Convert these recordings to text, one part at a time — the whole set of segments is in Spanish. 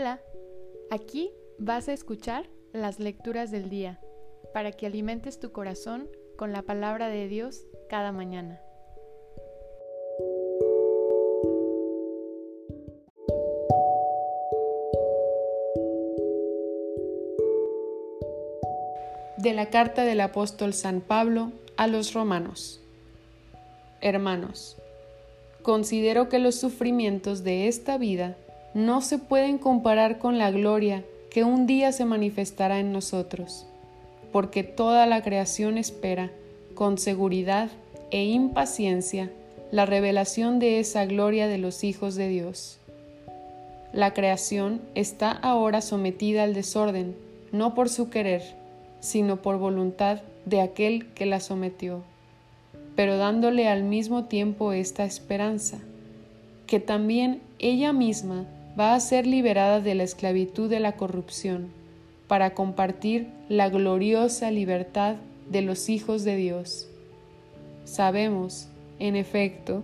Hola, aquí vas a escuchar las lecturas del día para que alimentes tu corazón con la palabra de Dios cada mañana. De la carta del apóstol San Pablo a los romanos. Hermanos, considero que los sufrimientos de esta vida no se pueden comparar con la gloria que un día se manifestará en nosotros, porque toda la creación espera con seguridad e impaciencia la revelación de esa gloria de los hijos de Dios. La creación está ahora sometida al desorden, no por su querer, sino por voluntad de aquel que la sometió, pero dándole al mismo tiempo esta esperanza, que también ella misma va a ser liberada de la esclavitud de la corrupción para compartir la gloriosa libertad de los hijos de Dios. Sabemos, en efecto,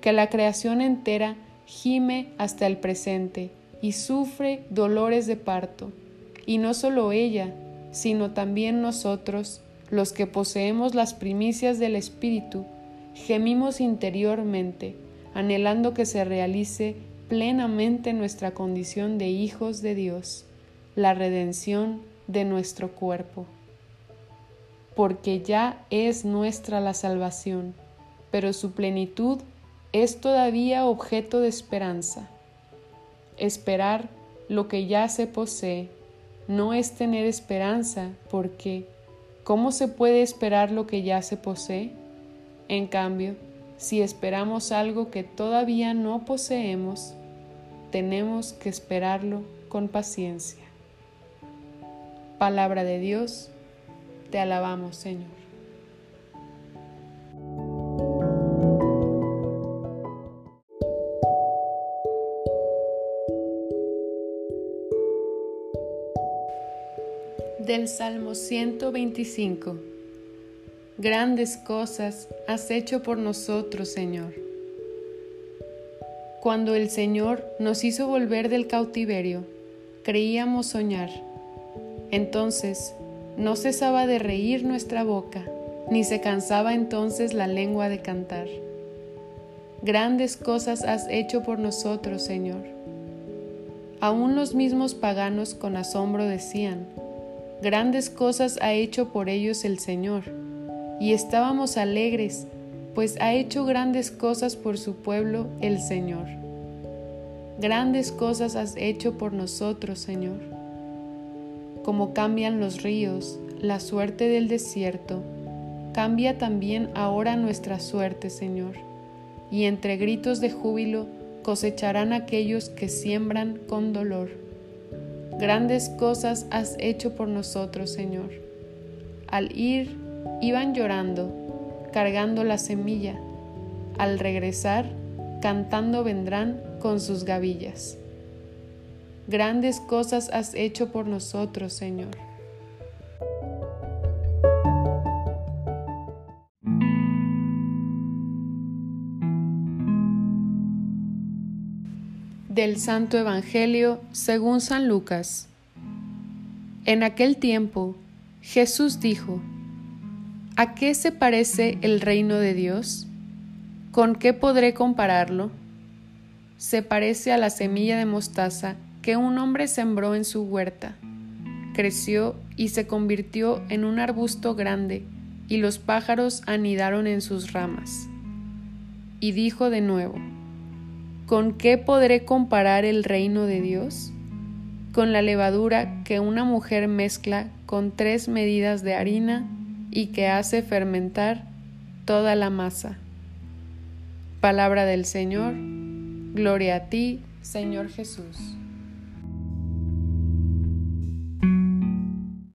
que la creación entera gime hasta el presente y sufre dolores de parto, y no solo ella, sino también nosotros, los que poseemos las primicias del Espíritu, gemimos interiormente, anhelando que se realice plenamente nuestra condición de hijos de Dios, la redención de nuestro cuerpo. Porque ya es nuestra la salvación, pero su plenitud es todavía objeto de esperanza. Esperar lo que ya se posee no es tener esperanza porque ¿cómo se puede esperar lo que ya se posee? En cambio, si esperamos algo que todavía no poseemos, tenemos que esperarlo con paciencia. Palabra de Dios, te alabamos Señor. Del Salmo 125 Grandes cosas has hecho por nosotros, Señor cuando el Señor nos hizo volver del cautiverio, creíamos soñar. Entonces no cesaba de reír nuestra boca, ni se cansaba entonces la lengua de cantar. Grandes cosas has hecho por nosotros, Señor. Aún los mismos paganos con asombro decían, grandes cosas ha hecho por ellos el Señor. Y estábamos alegres pues ha hecho grandes cosas por su pueblo el Señor. Grandes cosas has hecho por nosotros, Señor. Como cambian los ríos, la suerte del desierto, cambia también ahora nuestra suerte, Señor. Y entre gritos de júbilo cosecharán aquellos que siembran con dolor. Grandes cosas has hecho por nosotros, Señor. Al ir, iban llorando cargando la semilla. Al regresar, cantando vendrán con sus gavillas. Grandes cosas has hecho por nosotros, Señor. Del Santo Evangelio según San Lucas. En aquel tiempo, Jesús dijo, ¿A qué se parece el reino de Dios? ¿Con qué podré compararlo? Se parece a la semilla de mostaza que un hombre sembró en su huerta. Creció y se convirtió en un arbusto grande, y los pájaros anidaron en sus ramas. Y dijo de nuevo, ¿con qué podré comparar el reino de Dios? Con la levadura que una mujer mezcla con tres medidas de harina y que hace fermentar toda la masa. Palabra del Señor, gloria a ti, Señor Jesús.